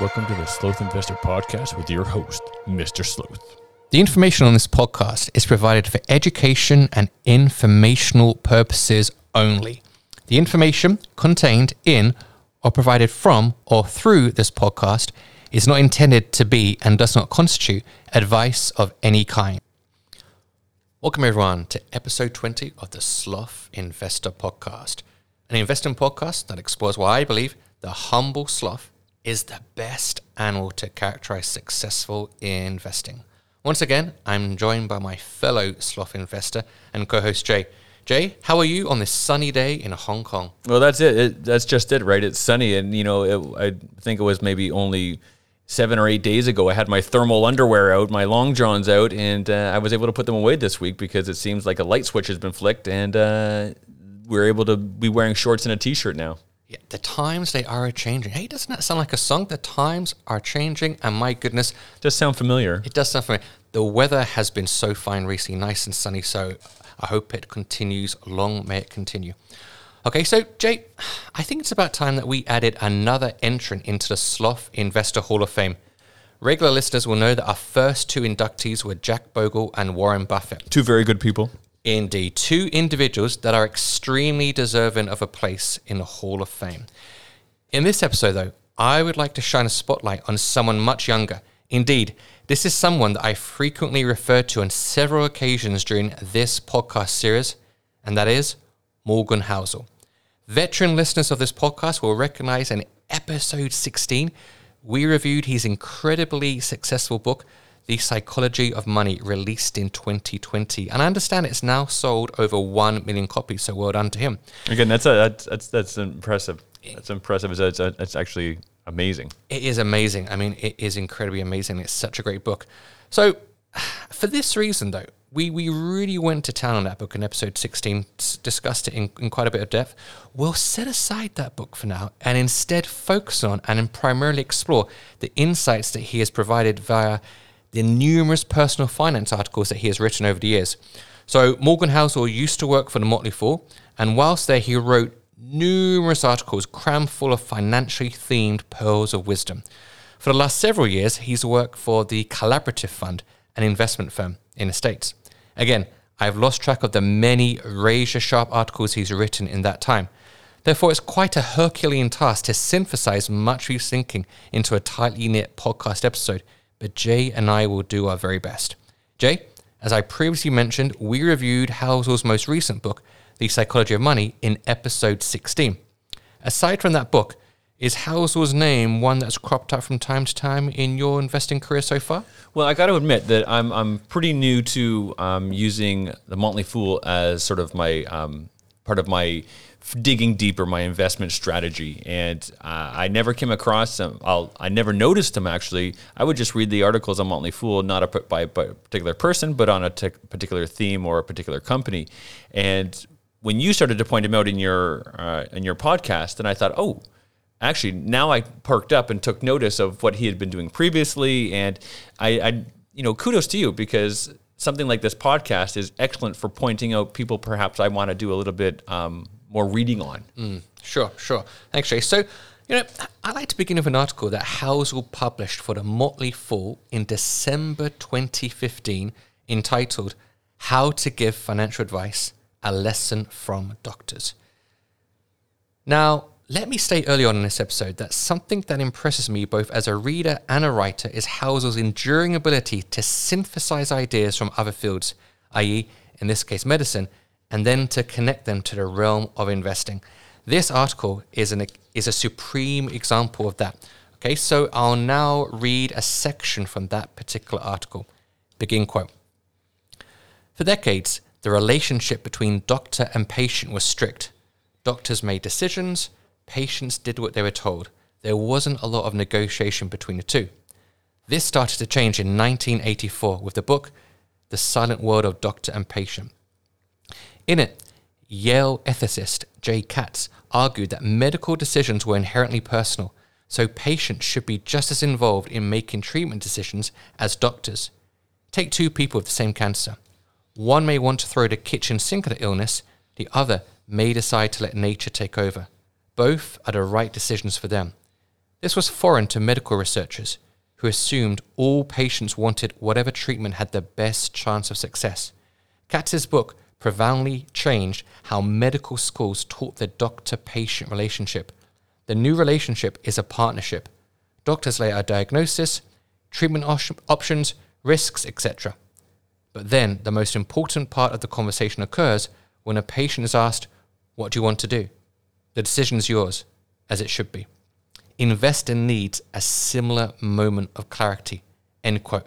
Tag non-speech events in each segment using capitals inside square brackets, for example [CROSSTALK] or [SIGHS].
Welcome to the Sloth Investor Podcast with your host, Mr. Sloth. The information on this podcast is provided for education and informational purposes only. The information contained in or provided from or through this podcast is not intended to be and does not constitute advice of any kind. Welcome, everyone, to episode 20 of the Sloth Investor Podcast, an investing podcast that explores why I believe the humble sloth is the best animal to characterize successful investing. Once again, I'm joined by my fellow sloth investor and co host Jay. Jay, how are you on this sunny day in Hong Kong? Well, that's it. it that's just it, right? It's sunny, and you know, it, I think it was maybe only seven or eight days ago. I had my thermal underwear out, my long johns out, and uh, I was able to put them away this week because it seems like a light switch has been flicked, and uh, we're able to be wearing shorts and a t-shirt now. Yeah, the times they are changing. Hey, doesn't that sound like a song? The times are changing, and my goodness, does sound familiar. It does sound familiar. The weather has been so fine recently, nice and sunny. So I hope it continues. Long may it continue. Okay, so Jay, I think it's about time that we added another entrant into the Sloth Investor Hall of Fame. Regular listeners will know that our first two inductees were Jack Bogle and Warren Buffett. Two very good people. Indeed, two individuals that are extremely deserving of a place in the Hall of Fame. In this episode, though, I would like to shine a spotlight on someone much younger. Indeed, this is someone that I frequently refer to on several occasions during this podcast series, and that is Morgan Housel. Veteran listeners of this podcast will recognize in episode 16, we reviewed his incredibly successful book, the Psychology of Money, released in 2020. And I understand it's now sold over 1 million copies, so well done to him. Again, that's, a, that's, that's, that's impressive. That's impressive. It's, it's, it's actually amazing. It is amazing. I mean, it is incredibly amazing. It's such a great book. So, [SIGHS] for this reason, though, we, we really went to town on that book in episode 16, discussed it in, in quite a bit of depth. We'll set aside that book for now and instead focus on and primarily explore the insights that he has provided via the numerous personal finance articles that he has written over the years. So, Morgan Housel used to work for the Motley Fool, and whilst there, he wrote numerous articles crammed full of financially themed pearls of wisdom. For the last several years, he's worked for the Collaborative Fund, an investment firm in the States. Again, I've lost track of the many razor sharp articles he's written in that time. Therefore, it's quite a Herculean task to synthesize much of his thinking into a tightly knit podcast episode but Jay and I will do our very best. Jay, as I previously mentioned, we reviewed Housel's most recent book, The Psychology of Money, in episode 16. Aside from that book, is Housel's name one that's cropped up from time to time in your investing career so far? Well, I got to admit that I'm I'm pretty new to um, using the Motley Fool as sort of my um, part of my digging deeper my investment strategy. And uh, i never came across them. I'll, i never noticed them actually. I would just read the articles on motley fool not a, by, a particular person but on a t- particular theme or a particular company. And when you started to point them out in your uh, in your podcast and i thought oh actually now i perked up and took notice of what he had been doing previously. And i, I you know kudos to you because something like this podcast is excellent for pointing out people perhaps I want to do a little bit um, more reading on. Mm, sure, sure. Thanks, Jay. So, you know, I like to begin with an article that Housel published for the Motley Fool in December 2015 entitled How to Give Financial Advice A Lesson from Doctors. Now, let me state early on in this episode that something that impresses me both as a reader and a writer is Housel's enduring ability to synthesize ideas from other fields, i.e., in this case, medicine, and then to connect them to the realm of investing. This article is, an, is a supreme example of that. Okay, so I'll now read a section from that particular article. Begin quote. For decades, the relationship between doctor and patient was strict. Doctors made decisions, patients did what they were told. There wasn't a lot of negotiation between the two. This started to change in 1984 with the book The Silent World of Doctor and Patient. In it, Yale ethicist Jay Katz argued that medical decisions were inherently personal, so patients should be just as involved in making treatment decisions as doctors. Take two people with the same cancer. One may want to throw the kitchen sink at the illness, the other may decide to let nature take over. Both are the right decisions for them. This was foreign to medical researchers who assumed all patients wanted whatever treatment had the best chance of success. Katz's book profoundly changed how medical schools taught the doctor patient relationship. The new relationship is a partnership. Doctors lay out diagnosis, treatment op- options, risks, etc. But then the most important part of the conversation occurs when a patient is asked, What do you want to do? The decision is yours, as it should be. Investor needs a similar moment of clarity. End quote.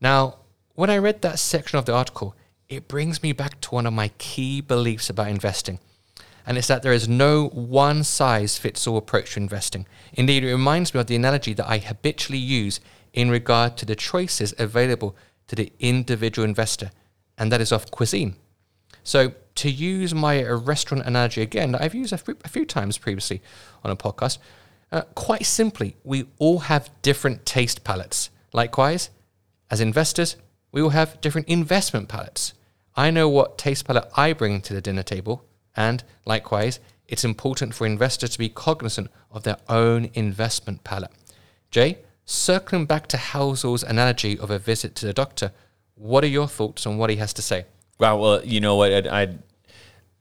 Now, when I read that section of the article, it brings me back to one of my key beliefs about investing. And it's that there is no one size fits all approach to investing. Indeed, it reminds me of the analogy that I habitually use in regard to the choices available to the individual investor, and that is of cuisine. So, to use my restaurant analogy again, that I've used a few, few times previously on a podcast, uh, quite simply, we all have different taste palates. Likewise, as investors, we all have different investment palates. I know what taste palate I bring to the dinner table, and likewise, it's important for investors to be cognizant of their own investment palate. Jay, circling back to Housel's analogy of a visit to the doctor, what are your thoughts on what he has to say? Wow, well, you know what? I, I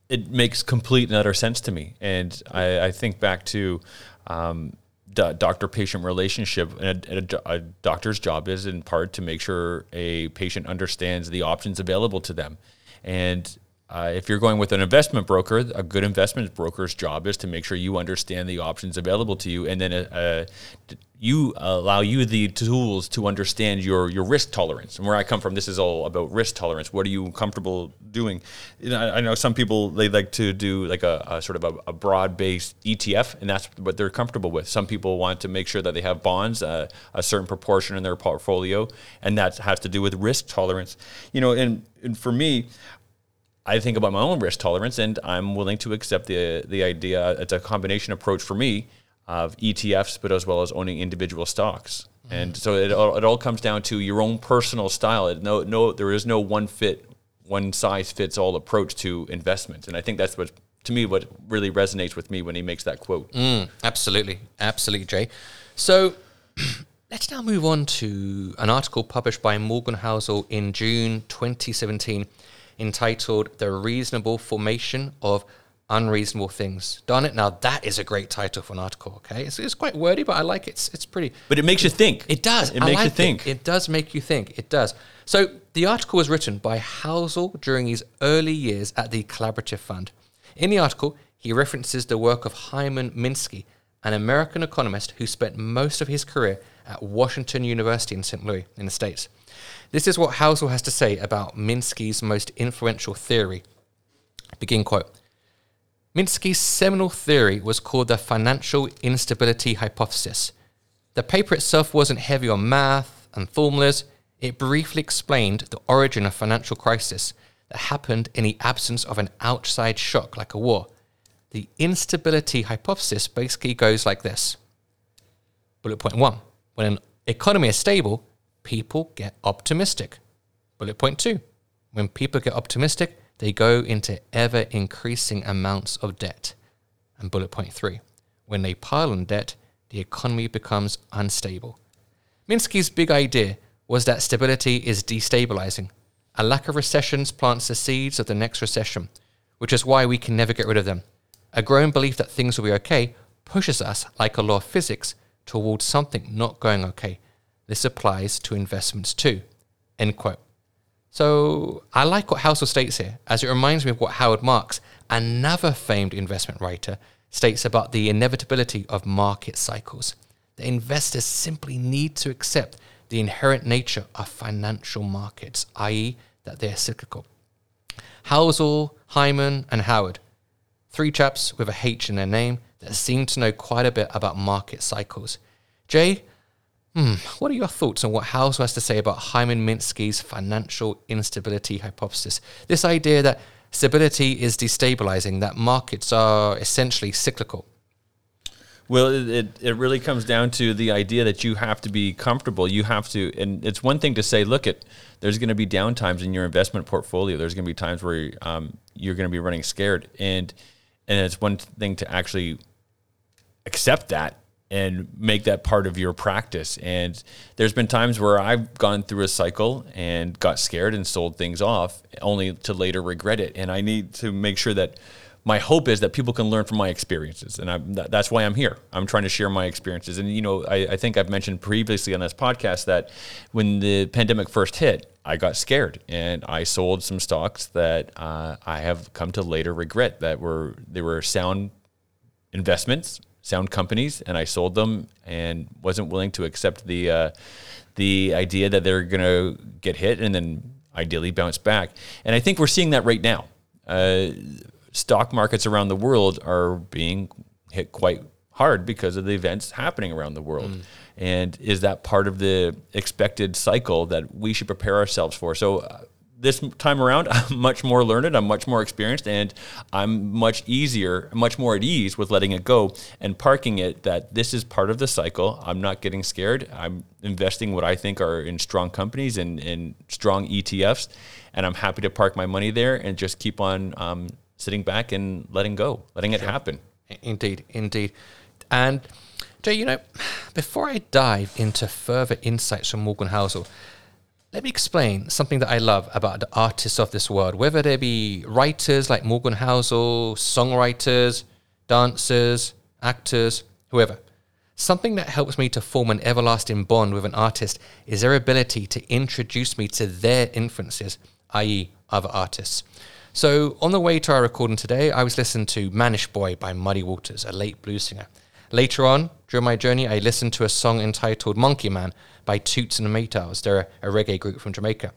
it makes complete and utter sense to me, and I, I think back to um, doctor patient relationship. And a, a, a, doctor's job is in part to make sure a patient understands the options available to them. And uh, if you're going with an investment broker, a good investment broker's job is to make sure you understand the options available to you, and then uh, uh you allow you the tools to understand your your risk tolerance. And where I come from, this is all about risk tolerance. What are you comfortable doing? You know, I know some people they like to do like a, a sort of a, a broad based ETF, and that's what they're comfortable with. Some people want to make sure that they have bonds, uh, a certain proportion in their portfolio, and that has to do with risk tolerance. You know, and, and for me, I think about my own risk tolerance, and I'm willing to accept the the idea. It's a combination approach for me of ETFs, but as well as owning individual stocks. Mm-hmm. And so it all, it all comes down to your own personal style. It, no, no, there is no one fit, one size fits all approach to investment. And I think that's what to me what really resonates with me when he makes that quote. Mm, absolutely, absolutely, Jay. So. [CLEARS THROAT] Let's now move on to an article published by Morgan Housel in June 2017 entitled The Reasonable Formation of Unreasonable Things. Darn it, now that is a great title for an article, okay? It's, it's quite wordy, but I like it. It's, it's pretty. But it makes you think. It does. It I makes like you think. It. it does make you think. It does. So the article was written by Housel during his early years at the Collaborative Fund. In the article, he references the work of Hyman Minsky, an American economist who spent most of his career at Washington University in St. Louis in the States. This is what Housel has to say about Minsky's most influential theory. Begin quote. Minsky's seminal theory was called the financial instability hypothesis. The paper itself wasn't heavy on math and formulas. It briefly explained the origin of financial crisis that happened in the absence of an outside shock like a war. The instability hypothesis basically goes like this. Bullet point one. When an economy is stable, people get optimistic. Bullet point two when people get optimistic, they go into ever increasing amounts of debt. And bullet point three when they pile on debt, the economy becomes unstable. Minsky's big idea was that stability is destabilizing. A lack of recessions plants the seeds of the next recession, which is why we can never get rid of them. A growing belief that things will be okay pushes us, like a law of physics, towards something not going okay, this applies to investments too. End quote. So I like what Housel states here, as it reminds me of what Howard Marks, another famed investment writer, states about the inevitability of market cycles. The investors simply need to accept the inherent nature of financial markets, i.e., that they're cyclical. Housel, Hyman, and Howard, three chaps with a H in their name that seem to know quite a bit about market cycles. Jay, Hmm, what are your thoughts on what Housel has to say about Hyman Minsky's financial instability hypothesis? This idea that stability is destabilizing, that markets are essentially cyclical. Well, it, it really comes down to the idea that you have to be comfortable. You have to, and it's one thing to say, look, at there's going to be down times in your investment portfolio. There's going to be times where um, you're going to be running scared, and and it's one thing to actually accept that and make that part of your practice. And there's been times where I've gone through a cycle and got scared and sold things off only to later regret it. And I need to make sure that my hope is that people can learn from my experiences. And I'm, that's why I'm here. I'm trying to share my experiences. And, you know, I, I think I've mentioned previously on this podcast that when the pandemic first hit, I got scared and I sold some stocks that uh, I have come to later regret that were, they were sound investments sound companies, and I sold them and wasn't willing to accept the uh, the idea that they're going to get hit and then ideally bounce back. And I think we're seeing that right now. Uh, stock markets around the world are being hit quite hard because of the events happening around the world. Mm. And is that part of the expected cycle that we should prepare ourselves for? So uh, this time around, [LAUGHS] I'm much more learned, I'm much more experienced, and I'm much easier, much more at ease with letting it go and parking it that this is part of the cycle. I'm not getting scared. I'm investing what I think are in strong companies and in strong ETFs, and I'm happy to park my money there and just keep on um, sitting back and letting go, letting it happen. Indeed, indeed. And Jay, you know, [SIGHS] before I dive into further insights from Morgan Housel, let me explain something that I love about the artists of this world, whether they be writers like Morgan Housel, songwriters, dancers, actors, whoever. Something that helps me to form an everlasting bond with an artist is their ability to introduce me to their influences, i.e., other artists. So, on the way to our recording today, I was listening to Mannish Boy by Muddy Waters, a late blues singer. Later on, during my journey, I listened to a song entitled Monkey Man by Toots and the Maytals. They're a, a reggae group from Jamaica.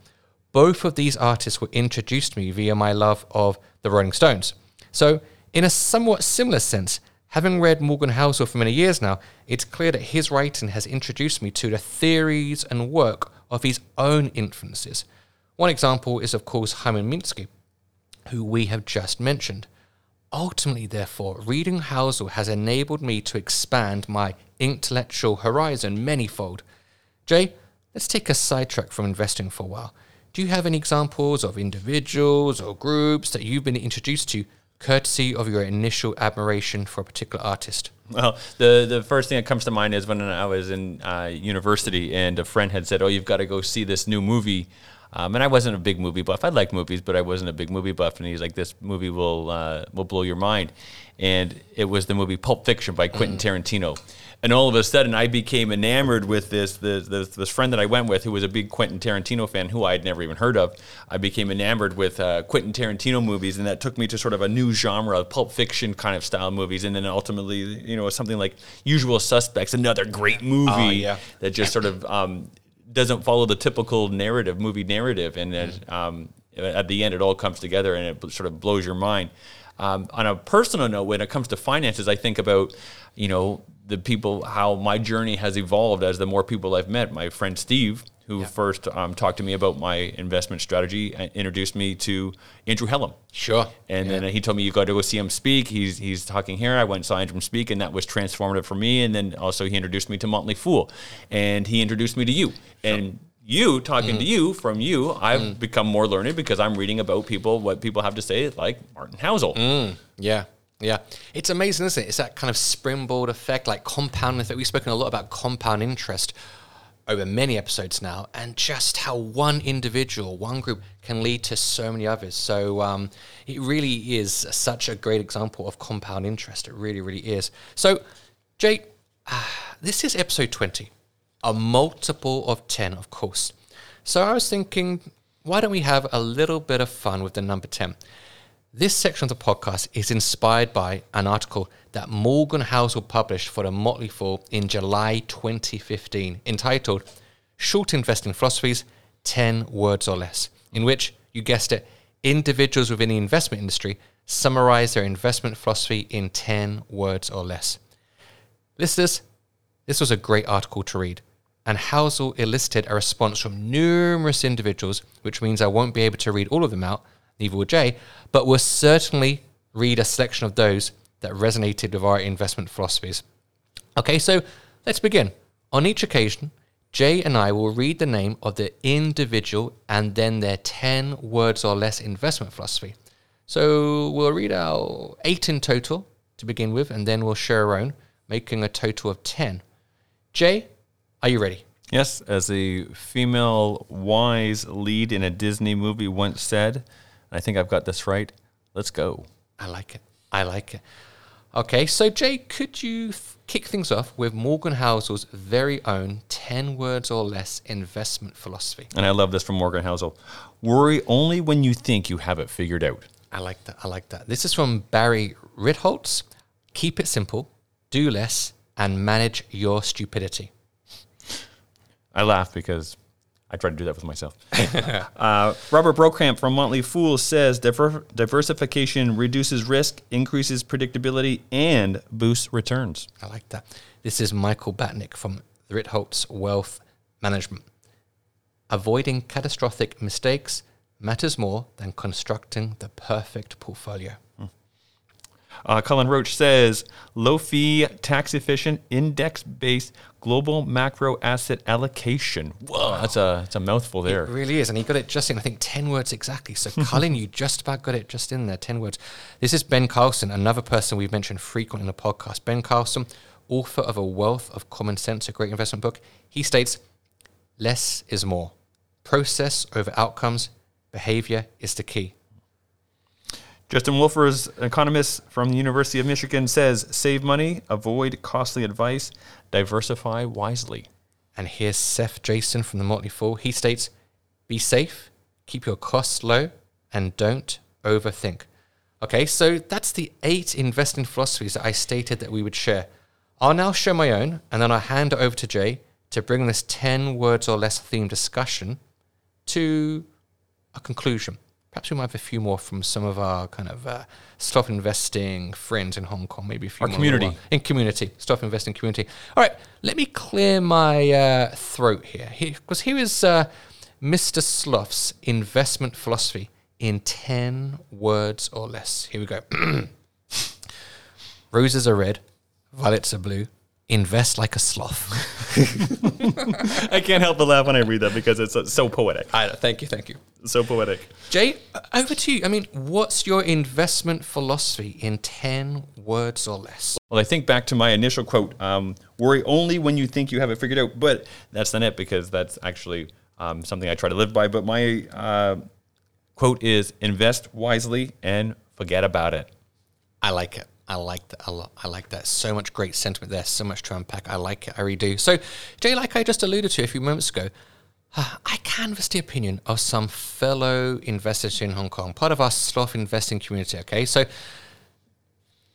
Both of these artists were introduced to me via my love of the Rolling Stones. So, in a somewhat similar sense, having read Morgan Housel for many years now, it's clear that his writing has introduced me to the theories and work of his own influences. One example is, of course, Hyman Minsky, who we have just mentioned. Ultimately, therefore, reading Housel has enabled me to expand my intellectual horizon manyfold. Jay, let's take a sidetrack from investing for a while. Do you have any examples of individuals or groups that you've been introduced to courtesy of your initial admiration for a particular artist? Well, the the first thing that comes to mind is when I was in uh, university and a friend had said, "Oh, you've got to go see this new movie um, and I wasn't a big movie buff. I like movies, but I wasn't a big movie buff. And he's like, "This movie will uh, will blow your mind." And it was the movie Pulp Fiction by Quentin mm. Tarantino. And all of a sudden, I became enamored with this, this this, this friend that I went with, who was a big Quentin Tarantino fan, who I had never even heard of. I became enamored with uh, Quentin Tarantino movies, and that took me to sort of a new genre of Pulp Fiction kind of style movies. And then ultimately, you know, something like Usual Suspects, another great movie oh, yeah. that just sort of um, doesn't follow the typical narrative, movie narrative, and then mm. um, at the end it all comes together and it sort of blows your mind. Um, on a personal note, when it comes to finances, I think about you know the people how my journey has evolved as the more people I've met. My friend Steve, who yeah. first um, talked to me about my investment strategy, uh, introduced me to Andrew Hallam. Sure. And yeah. then he told me you got to go see him speak. He's he's talking here. I went and saw Andrew speak, and that was transformative for me. And then also he introduced me to Motley Fool, and he introduced me to you. Sure. And you talking mm. to you from you, I've mm. become more learned because I'm reading about people, what people have to say, like Martin Housel. Mm. Yeah. Yeah, it's amazing, isn't it? It's that kind of springboard effect, like compound effect. We've spoken a lot about compound interest over many episodes now, and just how one individual, one group can lead to so many others. So um, it really is such a great example of compound interest. It really, really is. So, Jay, uh, [SIGHS] this is episode 20, a multiple of 10, of course. So I was thinking, why don't we have a little bit of fun with the number 10? This section of the podcast is inspired by an article that Morgan Housel published for the Motley Fool in July 2015 entitled Short Investing Philosophies 10 Words or Less, in which, you guessed it, individuals within the investment industry summarize their investment philosophy in 10 words or less. Listeners, this was a great article to read, and Housel elicited a response from numerous individuals, which means I won't be able to read all of them out neither will Jay, but we'll certainly read a selection of those that resonated with our investment philosophies. Okay, so let's begin. On each occasion, Jay and I will read the name of the individual and then their 10 words or less investment philosophy. So we'll read out eight in total to begin with, and then we'll share our own. making a total of 10. Jay, are you ready? Yes, as a female wise lead in a Disney movie once said, I think I've got this right. Let's go. I like it. I like it. Okay, so Jay, could you f- kick things off with Morgan Housel's very own 10 words or less investment philosophy? And I love this from Morgan Housel. Worry only when you think you have it figured out. I like that. I like that. This is from Barry Ritholtz. Keep it simple, do less, and manage your stupidity. I laugh because I try to do that with myself. [LAUGHS] uh, Robert Brokamp from Motley Fool says diver- diversification reduces risk, increases predictability, and boosts returns. I like that. This is Michael Batnick from Ritholtz Wealth Management. Avoiding catastrophic mistakes matters more than constructing the perfect portfolio. Uh, Cullen Roche says low fee, tax efficient, index based global macro asset allocation. Whoa, that's a, that's a mouthful there. It really is. And he got it just in, I think, 10 words exactly. So, [LAUGHS] Cullen, you just about got it just in there, 10 words. This is Ben Carlson, another person we've mentioned frequently in the podcast. Ben Carlson, author of A Wealth of Common Sense, a great investment book. He states, less is more. Process over outcomes, behavior is the key. Justin Wolfers, economist from the University of Michigan, says save money, avoid costly advice, diversify wisely. And here's Seth Jayson from the Motley Fool. He states, be safe, keep your costs low, and don't overthink. Okay, so that's the eight investing philosophies that I stated that we would share. I'll now share my own, and then I'll hand it over to Jay to bring this 10 words or less theme discussion to a conclusion. Perhaps we might have a few more from some of our kind of uh, stock investing friends in Hong Kong, maybe a few Our more community. in community, stop investing community. All right, let me clear my uh, throat here, because here is uh, Mr. Sloth's investment philosophy in 10 words or less. Here we go. [CLEARS THROAT] Roses are red, violets are blue. Invest like a sloth. [LAUGHS] I can't help but laugh when I read that because it's uh, so poetic. I, thank you, thank you. So poetic. Jay, uh, over to you. I mean, what's your investment philosophy in 10 words or less? Well, I think back to my initial quote um, worry only when you think you have it figured out. But that's not it because that's actually um, something I try to live by. But my uh, quote is invest wisely and forget about it. I like it. I like that a lot. I like that. So much great sentiment there. So much to unpack. I like it. I really do. So, Jay, like I just alluded to a few moments ago, uh, I canvassed the opinion of some fellow investors in Hong Kong, part of our sloth investing community. Okay, so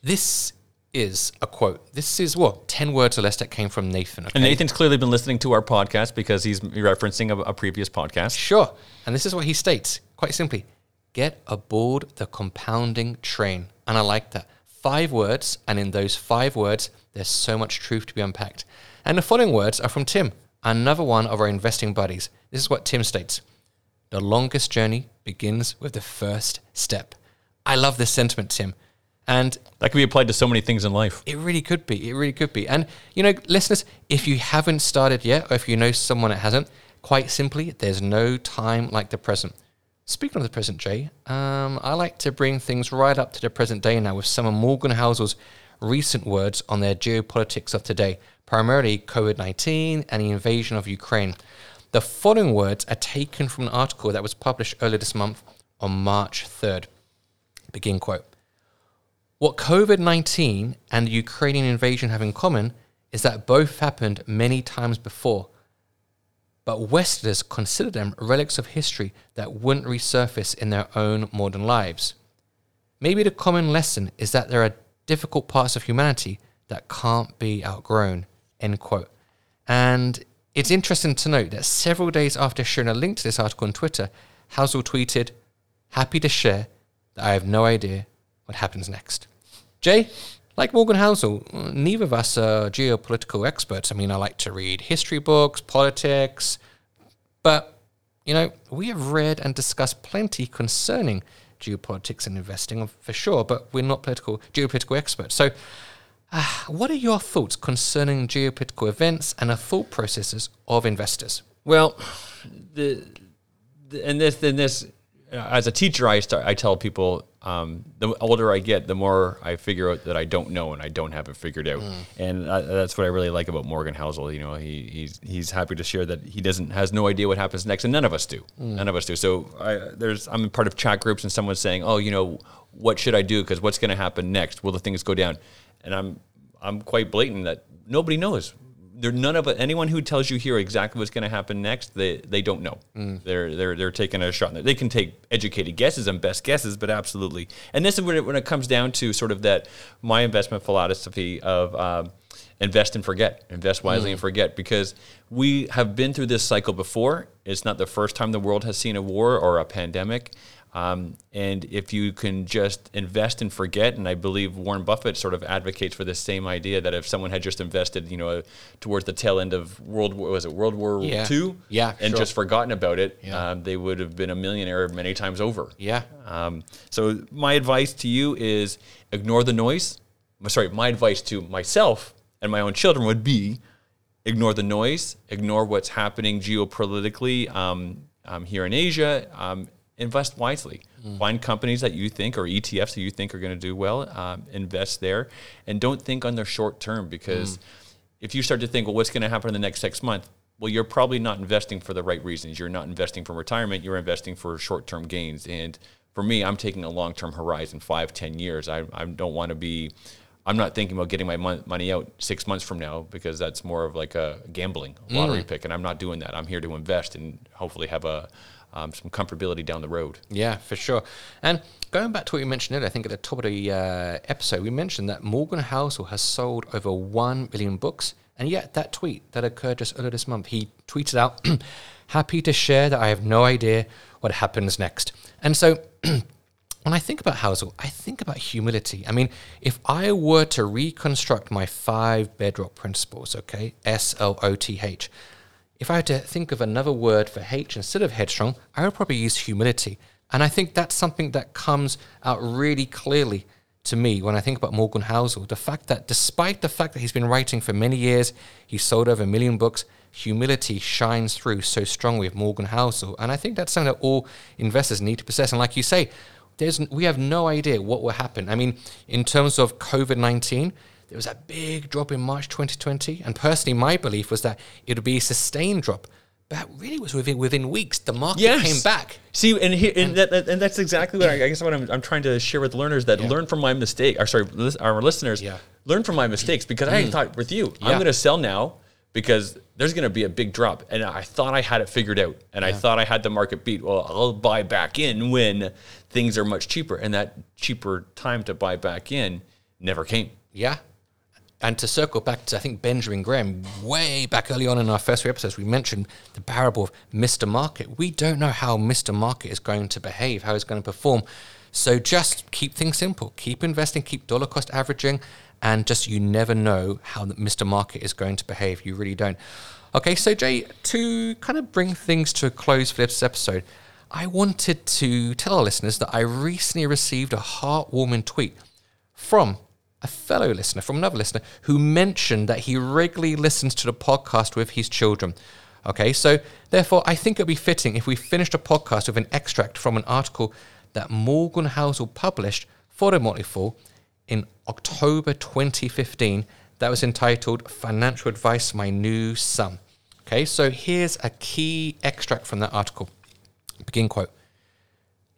this is a quote. This is what ten words or less that came from Nathan. Okay? And Nathan's clearly been listening to our podcast because he's referencing a, a previous podcast. Sure. And this is what he states quite simply get aboard the compounding train. And I like that. Five words, and in those five words, there's so much truth to be unpacked. And the following words are from Tim, another one of our investing buddies. This is what Tim states The longest journey begins with the first step. I love this sentiment, Tim. And That can be applied to so many things in life. it really could be. It really could be. And, you know, listeners, if you haven't started yet, or if you know someone that hasn't, quite simply, there's no time like the present. Speaking of the present, Jay, um, I like to bring things right up to the present day now with some of Morgan Housel's recent words on their geopolitics of today, primarily COVID 19 and the invasion of Ukraine. The following words are taken from an article that was published earlier this month on March 3rd. Begin quote. What COVID 19 and the Ukrainian invasion have in common is that both happened many times before, but Westerners consider them relics of history that wouldn't resurface in their own modern lives. Maybe the common lesson is that there are difficult parts of humanity that can't be outgrown. End quote. And it's interesting to note that several days after sharing a link to this article on Twitter, Housel tweeted, Happy to share that I have no idea what happens next. Jay, like Morgan Housel, neither of us are geopolitical experts. I mean, I like to read history books, politics, but, you know, we have read and discussed plenty concerning geopolitics and investing for sure, but we're not political geopolitical experts. So, uh, what are your thoughts concerning geopolitical events and the thought processes of investors? Well, the, the and this and this uh, as a teacher, I start I tell people um, the older I get, the more I figure out that I don't know and I don't have it figured out. And uh, that's what I really like about Morgan Housel. You know, he, he's he's happy to share that he doesn't has no idea what happens next, and none of us do. None of us do. So I, there's I'm in part of chat groups, and someone's saying, "Oh, you know, what should I do? Because what's going to happen next? Will the things go down?" And I'm I'm quite blatant that nobody knows. There, none of it, anyone who tells you here exactly what's going to happen next, they, they don't know. They're they're they're taking a shot. They can take educated guesses and best guesses, but absolutely. And this is when it, when it comes down to sort of that my investment philosophy of um, invest and forget, invest wisely and forget, because we have been through this cycle before. It's not the first time the world has seen a war or a pandemic. Um, and if you can just invest and forget, and I believe Warren Buffett sort of advocates for this same idea that if someone had just invested, you know, towards the tail end of World War, was it World War Yeah. Two, Yeah, and sure. just forgotten about it, Yeah. um, they would have been a millionaire many times over. Yeah. Um, so my advice to you is ignore the noise. Sorry, my advice to myself and my own children would be ignore the noise, ignore what's happening geopolitically um, um, here in Asia. Um, invest wisely. Mm. Find companies that you think or ETFs that you think are going to do well. Um, invest there, and don't think on the short term because mm. if you start to think, well, what's going to happen in the next six months? Well, you're probably not investing for the right reasons. You're not investing for retirement. You're investing for short-term gains. And for me, I'm taking a long-term horizon, five, ten years. I, I don't want to be. I'm not thinking about getting my money out six months from now because that's more of like a gambling lottery mm. pick, and I'm not doing that. I'm here to invest and hopefully have a um, some comfortability down the road. Yeah, for sure. And going back to what you mentioned I think at the top of the uh, episode, we mentioned that Morgan Housel has sold over 1 million books. And yet, that tweet that occurred just earlier this month, he tweeted out, [CLEARS THROAT] Happy to share that I have no idea what happens next. And so, [CLEARS THROAT] when I think about Housel, I think about humility. I mean, if I were to reconstruct my five bedrock principles, okay, S L O T H, if I had to think of another word for H instead of headstrong, I would probably use humility. And I think that's something that comes out really clearly to me when I think about Morgan Housel. The fact that despite the fact that he's been writing for many years, he's sold over a million books, humility shines through so strongly with Morgan Housel. And I think that's something that all investors need to possess. And like you say, there's we have no idea what will happen. I mean, in terms of COVID 19, there was a big drop in March 2020. And personally, my belief was that it would be a sustained drop. But really, was within, within weeks, the market came back. See, and here, and, that, that- and that's exactly what I, I guess what I'm, I'm trying to share with learners that learn from my mistake. Or sorry, our listeners, Yeah. learn from my mistakes because I mm. thought with you, I'm going to sell now because there's going to be a big drop, and I thought I had it figured out, and I thought I had the market beat. Well, I'll buy back in when things are much cheaper, and that cheaper time to buy back in never came. Yeah. And to circle back to, I think, Benjamin Graham, way back early on in our first few episodes, we mentioned the parable of Mr. Market. We don't know how Mr. Market is going to behave, how he's going to perform. So just keep things simple. Keep investing, keep dollar cost averaging, and just you never know how Mr. Market is going to behave. You really don't. Okay, so Jay, to kind of bring things to a close for this episode, I wanted to tell our listeners that I recently received a heartwarming tweet from a fellow listener, from another listener, who mentioned that he regularly listens to the podcast with his children. Okay, so therefore, I think it would be fitting if we finished a podcast with an extract from an article that Morgan Housel published for the Motley Fool in October 2015 that was entitled Financial Advice My New Son. Okay, so here's a key extract from that article. Begin quote.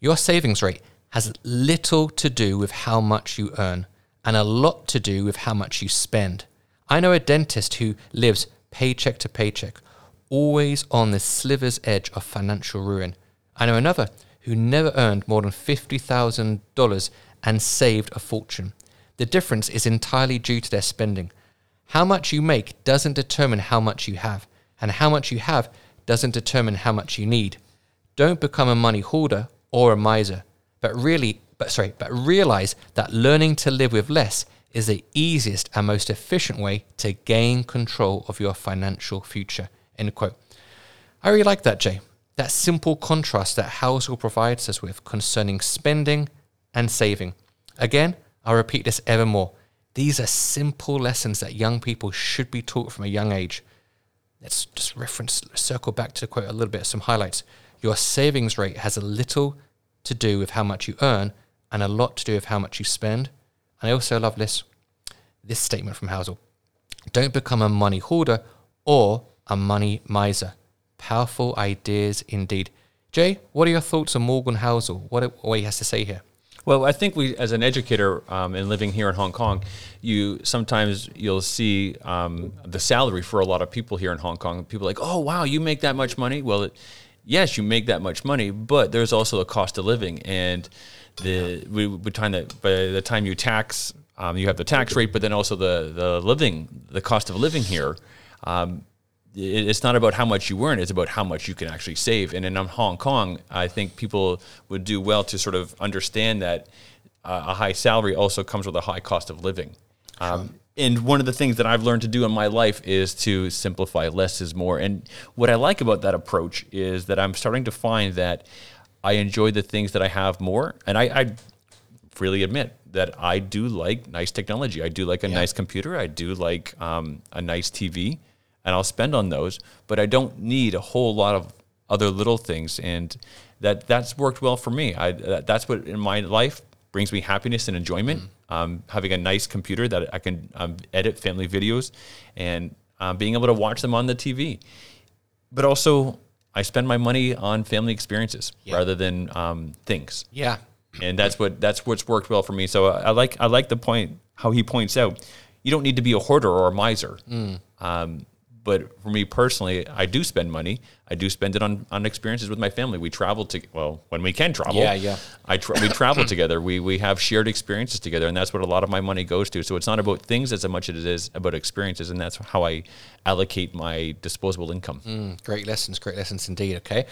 Your savings rate has little to do with how much you earn and a lot to do with how much you spend. I know a dentist who lives paycheck to paycheck, always on the sliver's edge of financial ruin. I know another who never earned more than $50,000 and saved a fortune. The difference is entirely due to their spending. How much you make doesn't determine how much you have, and how much you have doesn't determine how much you need. Don't become a money hoarder or a miser, but really, but sorry, but realize that learning to live with less is the easiest and most efficient way to gain control of your financial future. End quote. I really like that, Jay. That simple contrast that Housel provides us with concerning spending and saving. Again, I'll repeat this ever more. These are simple lessons that young people should be taught from a young age. Let's just reference, circle back to the quote a little bit, some highlights. Your savings rate has a little to do with how much you earn and a lot to do with how much you spend. And I also love this this statement from Housel. Don't become a money hoarder or a money miser. Powerful ideas indeed. Jay, what are your thoughts on Morgan Housel? What, what he has to say here? Well, I think we, as an educator um, and living here in Hong Kong, you sometimes you'll see um, the salary for a lot of people here in Hong Kong. People like, oh wow, you make that much money. Well, it, yes, you make that much money, but there's also a cost of living, and the we, time that by the time you tax, um, you have the tax rate, but then also the the living, the cost of living here. Um, it's not about how much you earn; it's about how much you can actually save. And in Hong Kong, I think people would do well to sort of understand that uh, a high salary also comes with a high cost of living. Um, and one of the things that I've learned to do in my life is to simplify. Less is more. And what I like about that approach is that I'm starting to find that I enjoy the things that I have more. And I, I freely admit that I do like nice technology. I do like a yeah. nice computer. I do like um, a nice TV and I'll spend on those, but I don't need a whole lot of other little things. And that that's worked well for me. I, that's what in my life brings me happiness and enjoyment. Mm. Um, having a nice computer that I can um, edit family videos and um, being able to watch them on the TV. But also, I spend my money on family experiences yeah. rather than um, things. Yeah, and that's what that's what's worked well for me. So I, I like I like the point how he points out. You don't need to be a hoarder or a miser. Mm. Um, but for me personally, I do spend money. I do spend it on, on experiences with my family. We travel to well when we can travel. Yeah, yeah. I tra- we travel [COUGHS] together. We we have shared experiences together, and that's what a lot of my money goes to. So it's not about things as much as it is about experiences, and that's how I allocate my disposable income. Mm, great lessons, great lessons indeed. Okay,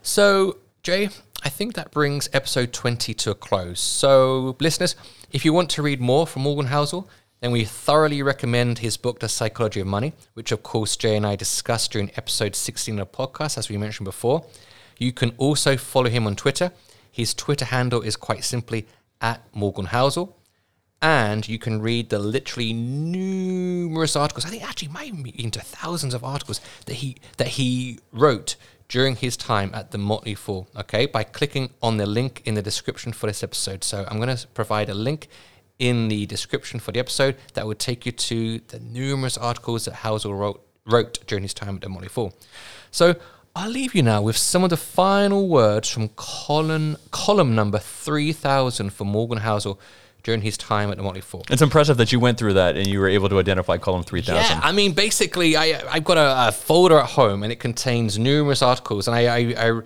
so Jay, I think that brings episode 20 to a close. So, listeners, if you want to read more from Morgan Housel, then we thoroughly recommend his book, The Psychology of Money, which of course Jay and I discussed during episode 16 of the podcast, as we mentioned before. You can also follow him on Twitter. His Twitter handle is quite simply at Morgan Housel. And you can read the literally numerous articles. I think actually might be into thousands of articles that he that he wrote during his time at the Motley Fool. Okay, by clicking on the link in the description for this episode. So I'm going to provide a link in the description for the episode that will take you to the numerous articles that Housel wrote, wrote during his time at the Motley Fool. So I'll leave you now with some of the final words from column, column number 3000 for Morgan Housel during his time at the Motley Fool. It's impressive that you went through that and you were able to identify column 3000. Yeah, I mean, basically, I, I've got a, a folder at home and it contains numerous articles. And I, I, I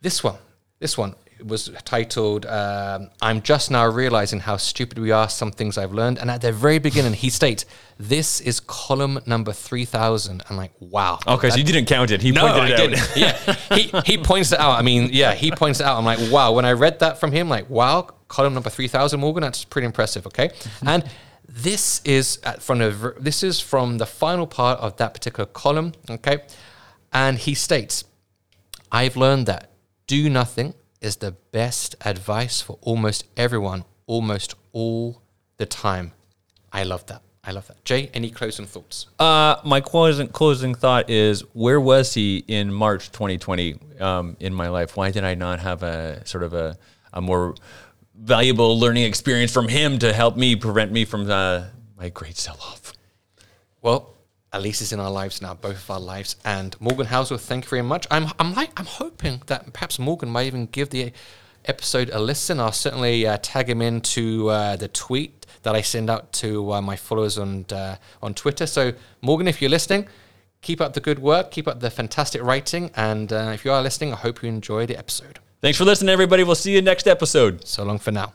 this one, this one, was titled um, I'm just now realizing how stupid we are, some things I've learned. And at the very beginning, he states, This is column number 3000. I'm like, wow. Okay, that, so you didn't count it. He no, pointed I it didn't. yeah, he, he points it out. I mean, yeah, he points it out. I'm like, wow. When I read that from him, like, wow, column number 3000, Morgan, that's pretty impressive, okay? and this is from the, this is from the final part of that particular column, okay? And he states, I've learned that do nothing is the best advice for almost everyone, almost all the time. I love that. I love that. Jay, any closing thoughts? Uh, my closing closing thought is: Where was he in March 2020 um, in my life? Why did I not have a sort of a, a more valuable learning experience from him to help me prevent me from uh, my great sell off? Well, at is in our lives now, both of our lives. And Morgan Housel, thank you very much. I'm, I'm like, I'm hoping that perhaps Morgan might even give the episode a listen. I'll certainly uh, tag him into uh, the tweet that I send out to uh, my followers on uh, on Twitter. So Morgan, if you're listening, keep up the good work, keep up the fantastic writing, and uh, if you are listening, I hope you enjoy the episode. Thanks for listening, everybody. We'll see you next episode. So long for now.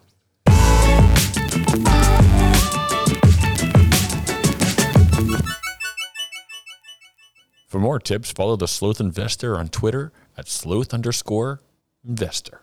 For more tips, follow the Sloth Investor on Twitter at sloth underscore investor.